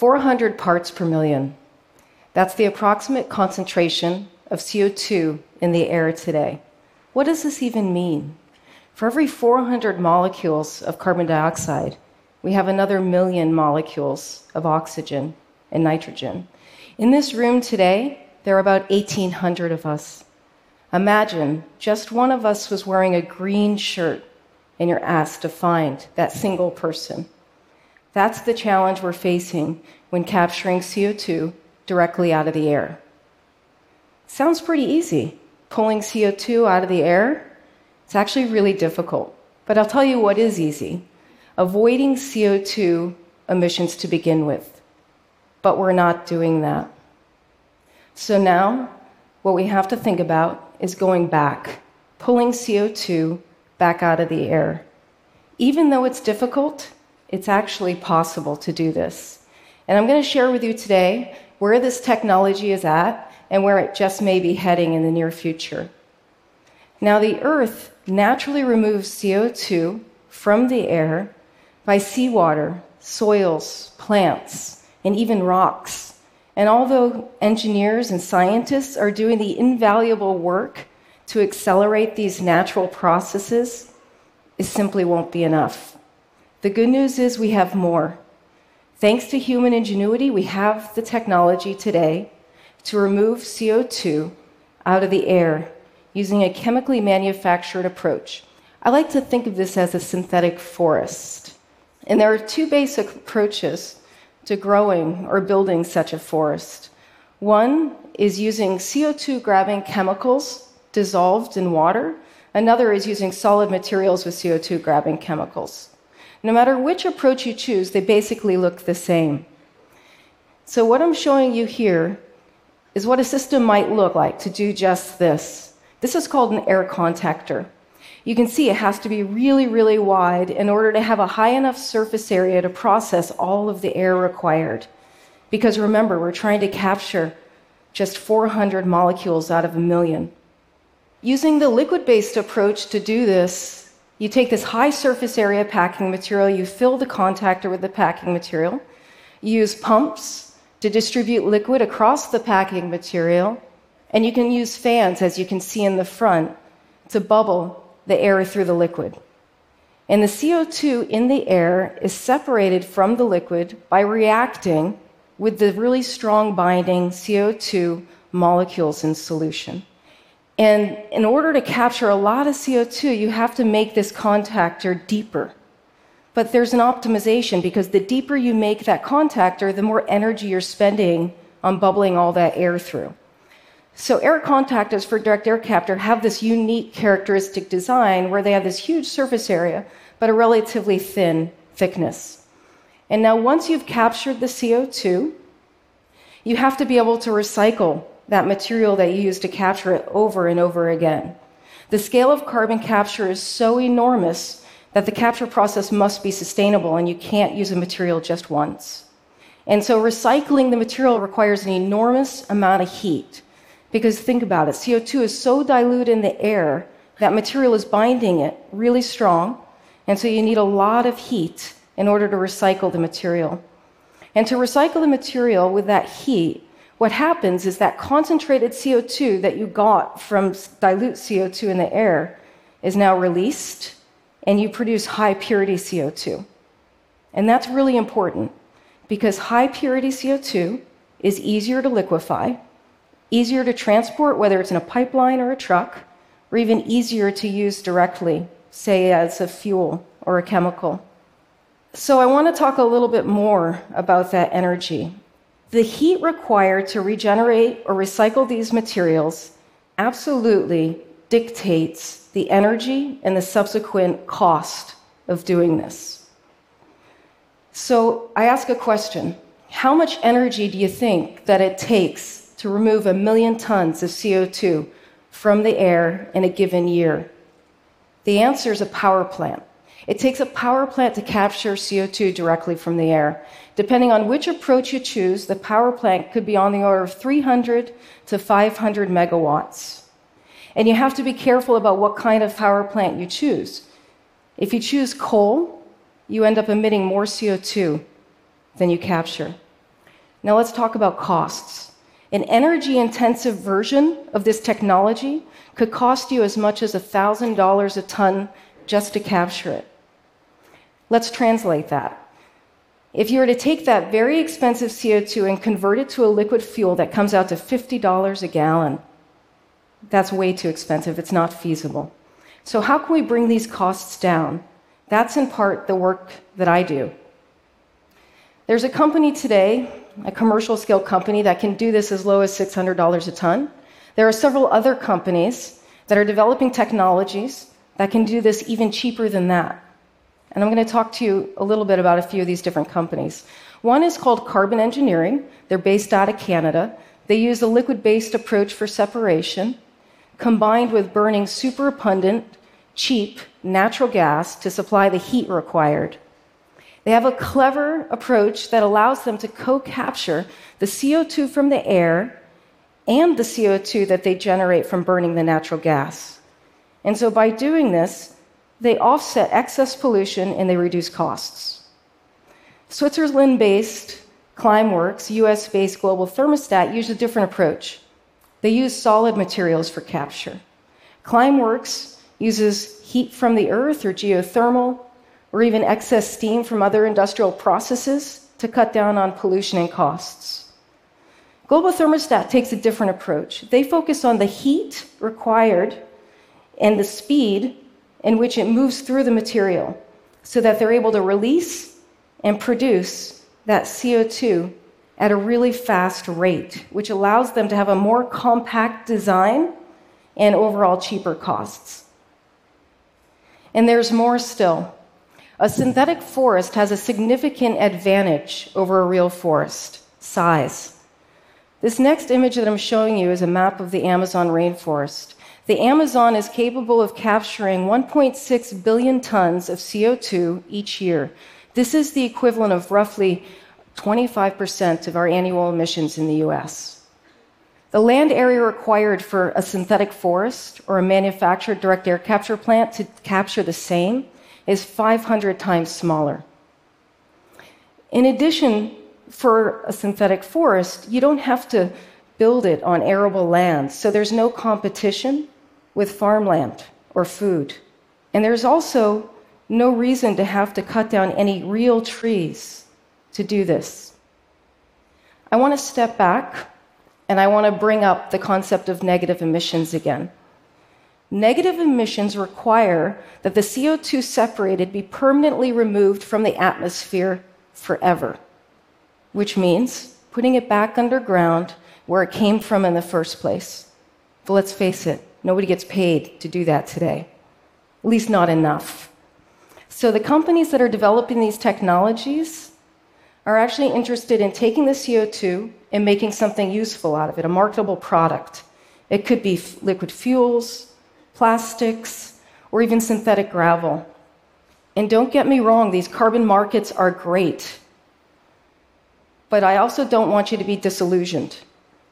400 parts per million. That's the approximate concentration of CO2 in the air today. What does this even mean? For every 400 molecules of carbon dioxide, we have another million molecules of oxygen and nitrogen. In this room today, there are about 1,800 of us. Imagine just one of us was wearing a green shirt and you're asked to find that single person. That's the challenge we're facing when capturing CO2 directly out of the air. Sounds pretty easy. Pulling CO2 out of the air, it's actually really difficult. But I'll tell you what is easy avoiding CO2 emissions to begin with. But we're not doing that. So now, what we have to think about is going back, pulling CO2 back out of the air. Even though it's difficult, it's actually possible to do this. And I'm going to share with you today where this technology is at and where it just may be heading in the near future. Now, the Earth naturally removes CO2 from the air by seawater, soils, plants, and even rocks. And although engineers and scientists are doing the invaluable work to accelerate these natural processes, it simply won't be enough. The good news is we have more. Thanks to human ingenuity, we have the technology today to remove CO2 out of the air using a chemically manufactured approach. I like to think of this as a synthetic forest. And there are two basic approaches to growing or building such a forest. One is using CO2 grabbing chemicals dissolved in water, another is using solid materials with CO2 grabbing chemicals. No matter which approach you choose, they basically look the same. So, what I'm showing you here is what a system might look like to do just this. This is called an air contactor. You can see it has to be really, really wide in order to have a high enough surface area to process all of the air required. Because remember, we're trying to capture just 400 molecules out of a million. Using the liquid based approach to do this, you take this high surface area packing material, you fill the contactor with the packing material, you use pumps to distribute liquid across the packing material, and you can use fans, as you can see in the front, to bubble the air through the liquid. And the CO2 in the air is separated from the liquid by reacting with the really strong binding CO2 molecules in solution. And in order to capture a lot of CO2, you have to make this contactor deeper. But there's an optimization because the deeper you make that contactor, the more energy you're spending on bubbling all that air through. So, air contactors for direct air capture have this unique characteristic design where they have this huge surface area, but a relatively thin thickness. And now, once you've captured the CO2, you have to be able to recycle that material that you use to capture it over and over again. The scale of carbon capture is so enormous that the capture process must be sustainable and you can't use a material just once. And so recycling the material requires an enormous amount of heat. Because think about it CO2 is so dilute in the air that material is binding it really strong. And so you need a lot of heat in order to recycle the material. And to recycle the material with that heat, what happens is that concentrated CO2 that you got from dilute CO2 in the air is now released, and you produce high purity CO2. And that's really important because high purity CO2 is easier to liquefy, easier to transport, whether it's in a pipeline or a truck, or even easier to use directly, say as a fuel or a chemical. So, I want to talk a little bit more about that energy the heat required to regenerate or recycle these materials absolutely dictates the energy and the subsequent cost of doing this. So I ask a question How much energy do you think that it takes to remove a million tons of CO2 from the air in a given year? The answer is a power plant. It takes a power plant to capture CO2 directly from the air. Depending on which approach you choose, the power plant could be on the order of 300 to 500 megawatts. And you have to be careful about what kind of power plant you choose. If you choose coal, you end up emitting more CO2 than you capture. Now let's talk about costs. An energy intensive version of this technology could cost you as much as $1,000 a ton just to capture it. Let's translate that. If you were to take that very expensive CO2 and convert it to a liquid fuel that comes out to $50 a gallon, that's way too expensive. It's not feasible. So, how can we bring these costs down? That's in part the work that I do. There's a company today, a commercial scale company, that can do this as low as $600 a ton. There are several other companies that are developing technologies that can do this even cheaper than that. And I'm going to talk to you a little bit about a few of these different companies. One is called Carbon Engineering. They're based out of Canada. They use a liquid based approach for separation, combined with burning superabundant, cheap natural gas to supply the heat required. They have a clever approach that allows them to co capture the CO2 from the air and the CO2 that they generate from burning the natural gas. And so by doing this, they offset excess pollution and they reduce costs. Switzerland based Climeworks, US based Global Thermostat, use a different approach. They use solid materials for capture. Climeworks uses heat from the earth or geothermal or even excess steam from other industrial processes to cut down on pollution and costs. Global Thermostat takes a different approach. They focus on the heat required and the speed in which it moves through the material so that they're able to release and produce that CO2 at a really fast rate, which allows them to have a more compact design and overall cheaper costs. And there's more still. A synthetic forest has a significant advantage over a real forest size. This next image that I'm showing you is a map of the Amazon rainforest. The Amazon is capable of capturing 1.6 billion tons of CO2 each year. This is the equivalent of roughly 25% of our annual emissions in the US. The land area required for a synthetic forest or a manufactured direct air capture plant to capture the same is 500 times smaller. In addition, for a synthetic forest, you don't have to build it on arable land, so there's no competition with farmland or food. And there's also no reason to have to cut down any real trees to do this. I want to step back and I want to bring up the concept of negative emissions again. Negative emissions require that the CO2 separated be permanently removed from the atmosphere forever, which means putting it back underground where it came from in the first place. But let's face it, Nobody gets paid to do that today, at least not enough. So the companies that are developing these technologies are actually interested in taking the CO2 and making something useful out of it, a marketable product. It could be liquid fuels, plastics, or even synthetic gravel. And don't get me wrong, these carbon markets are great. But I also don't want you to be disillusioned.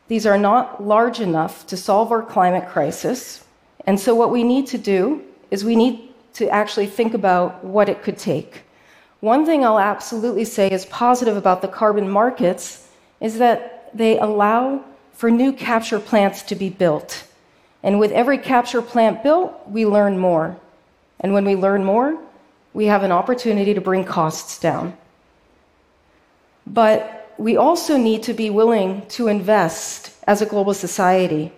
These are not large enough to solve our climate crisis. And so, what we need to do is we need to actually think about what it could take. One thing I'll absolutely say is positive about the carbon markets is that they allow for new capture plants to be built. And with every capture plant built, we learn more. And when we learn more, we have an opportunity to bring costs down. But we also need to be willing to invest as a global society.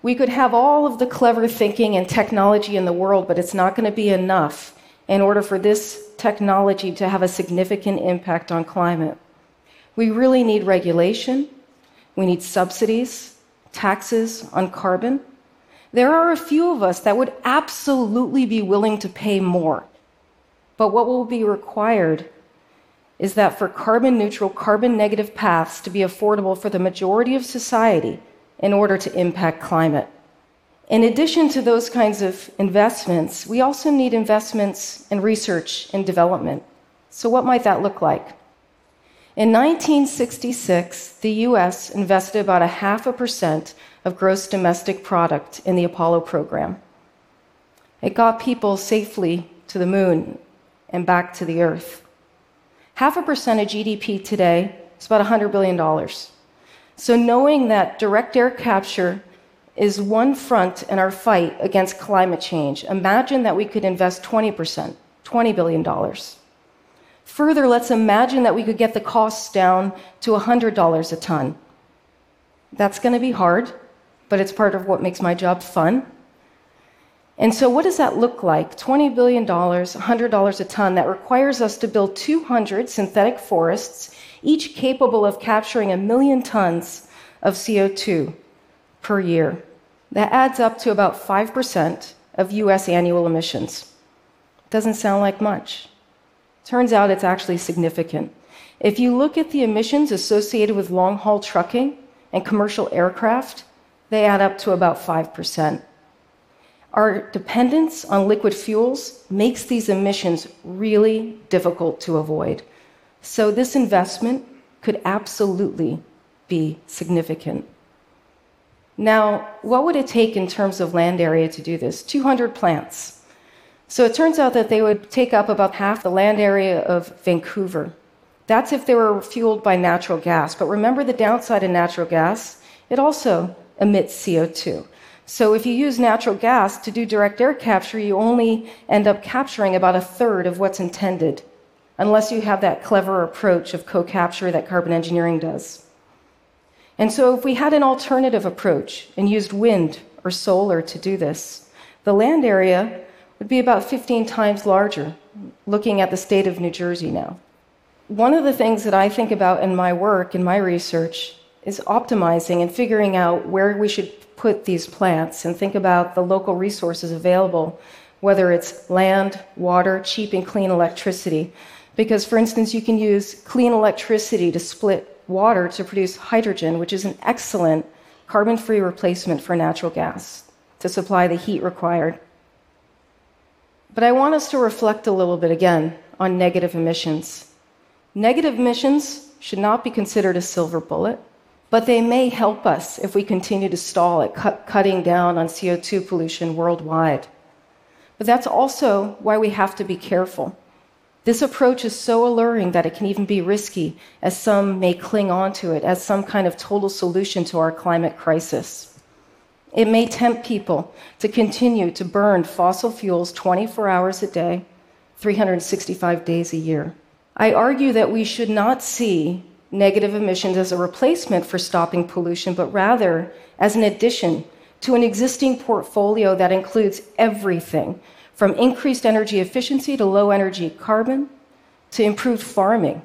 We could have all of the clever thinking and technology in the world, but it's not going to be enough in order for this technology to have a significant impact on climate. We really need regulation, we need subsidies, taxes on carbon. There are a few of us that would absolutely be willing to pay more. But what will be required is that for carbon neutral, carbon negative paths to be affordable for the majority of society in order to impact climate. In addition to those kinds of investments, we also need investments in research and development. So, what might that look like? In 1966, the US invested about a half a percent of gross domestic product in the Apollo program. It got people safely to the moon and back to the Earth. Half a percent of GDP today is about $100 billion. So, knowing that direct air capture is one front in our fight against climate change, imagine that we could invest 20%, $20 billion. Further, let's imagine that we could get the costs down to $100 a ton. That's going to be hard, but it's part of what makes my job fun. And so, what does that look like? $20 billion, $100 a ton. That requires us to build 200 synthetic forests, each capable of capturing a million tons of CO2 per year. That adds up to about 5% of US annual emissions. Doesn't sound like much. Turns out it's actually significant. If you look at the emissions associated with long haul trucking and commercial aircraft, they add up to about 5%. Our dependence on liquid fuels makes these emissions really difficult to avoid. So, this investment could absolutely be significant. Now, what would it take in terms of land area to do this? 200 plants. So it turns out that they would take up about half the land area of Vancouver. That's if they were fueled by natural gas. But remember the downside of natural gas? It also emits CO2. So if you use natural gas to do direct air capture, you only end up capturing about a third of what's intended, unless you have that clever approach of co capture that carbon engineering does. And so if we had an alternative approach and used wind or solar to do this, the land area would be about 15 times larger, looking at the state of New Jersey now. One of the things that I think about in my work, in my research, is optimizing and figuring out where we should put these plants and think about the local resources available, whether it's land, water, cheap and clean electricity. Because, for instance, you can use clean electricity to split water to produce hydrogen, which is an excellent carbon free replacement for natural gas to supply the heat required. But I want us to reflect a little bit again on negative emissions. Negative emissions should not be considered a silver bullet, but they may help us if we continue to stall at cut, cutting down on CO2 pollution worldwide. But that's also why we have to be careful. This approach is so alluring that it can even be risky, as some may cling on to it as some kind of total solution to our climate crisis. It may tempt people to continue to burn fossil fuels 24 hours a day, 365 days a year. I argue that we should not see negative emissions as a replacement for stopping pollution, but rather as an addition to an existing portfolio that includes everything from increased energy efficiency to low energy carbon to improved farming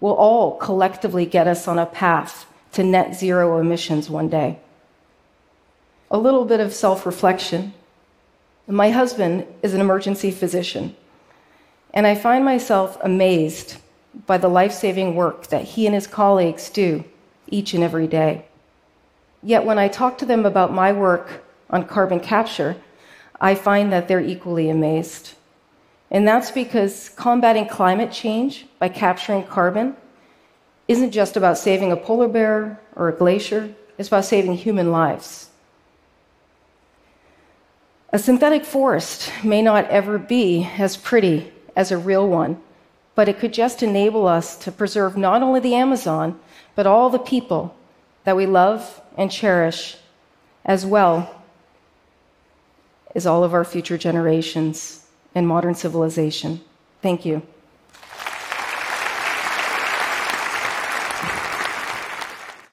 will all collectively get us on a path to net zero emissions one day a little bit of self reflection. My husband is an emergency physician, and I find myself amazed by the life saving work that he and his colleagues do each and every day. Yet when I talk to them about my work on carbon capture, I find that they're equally amazed. And that's because combating climate change by capturing carbon isn't just about saving a polar bear or a glacier, it's about saving human lives. A synthetic forest may not ever be as pretty as a real one, but it could just enable us to preserve not only the Amazon, but all the people that we love and cherish, as well as all of our future generations and modern civilization. Thank you.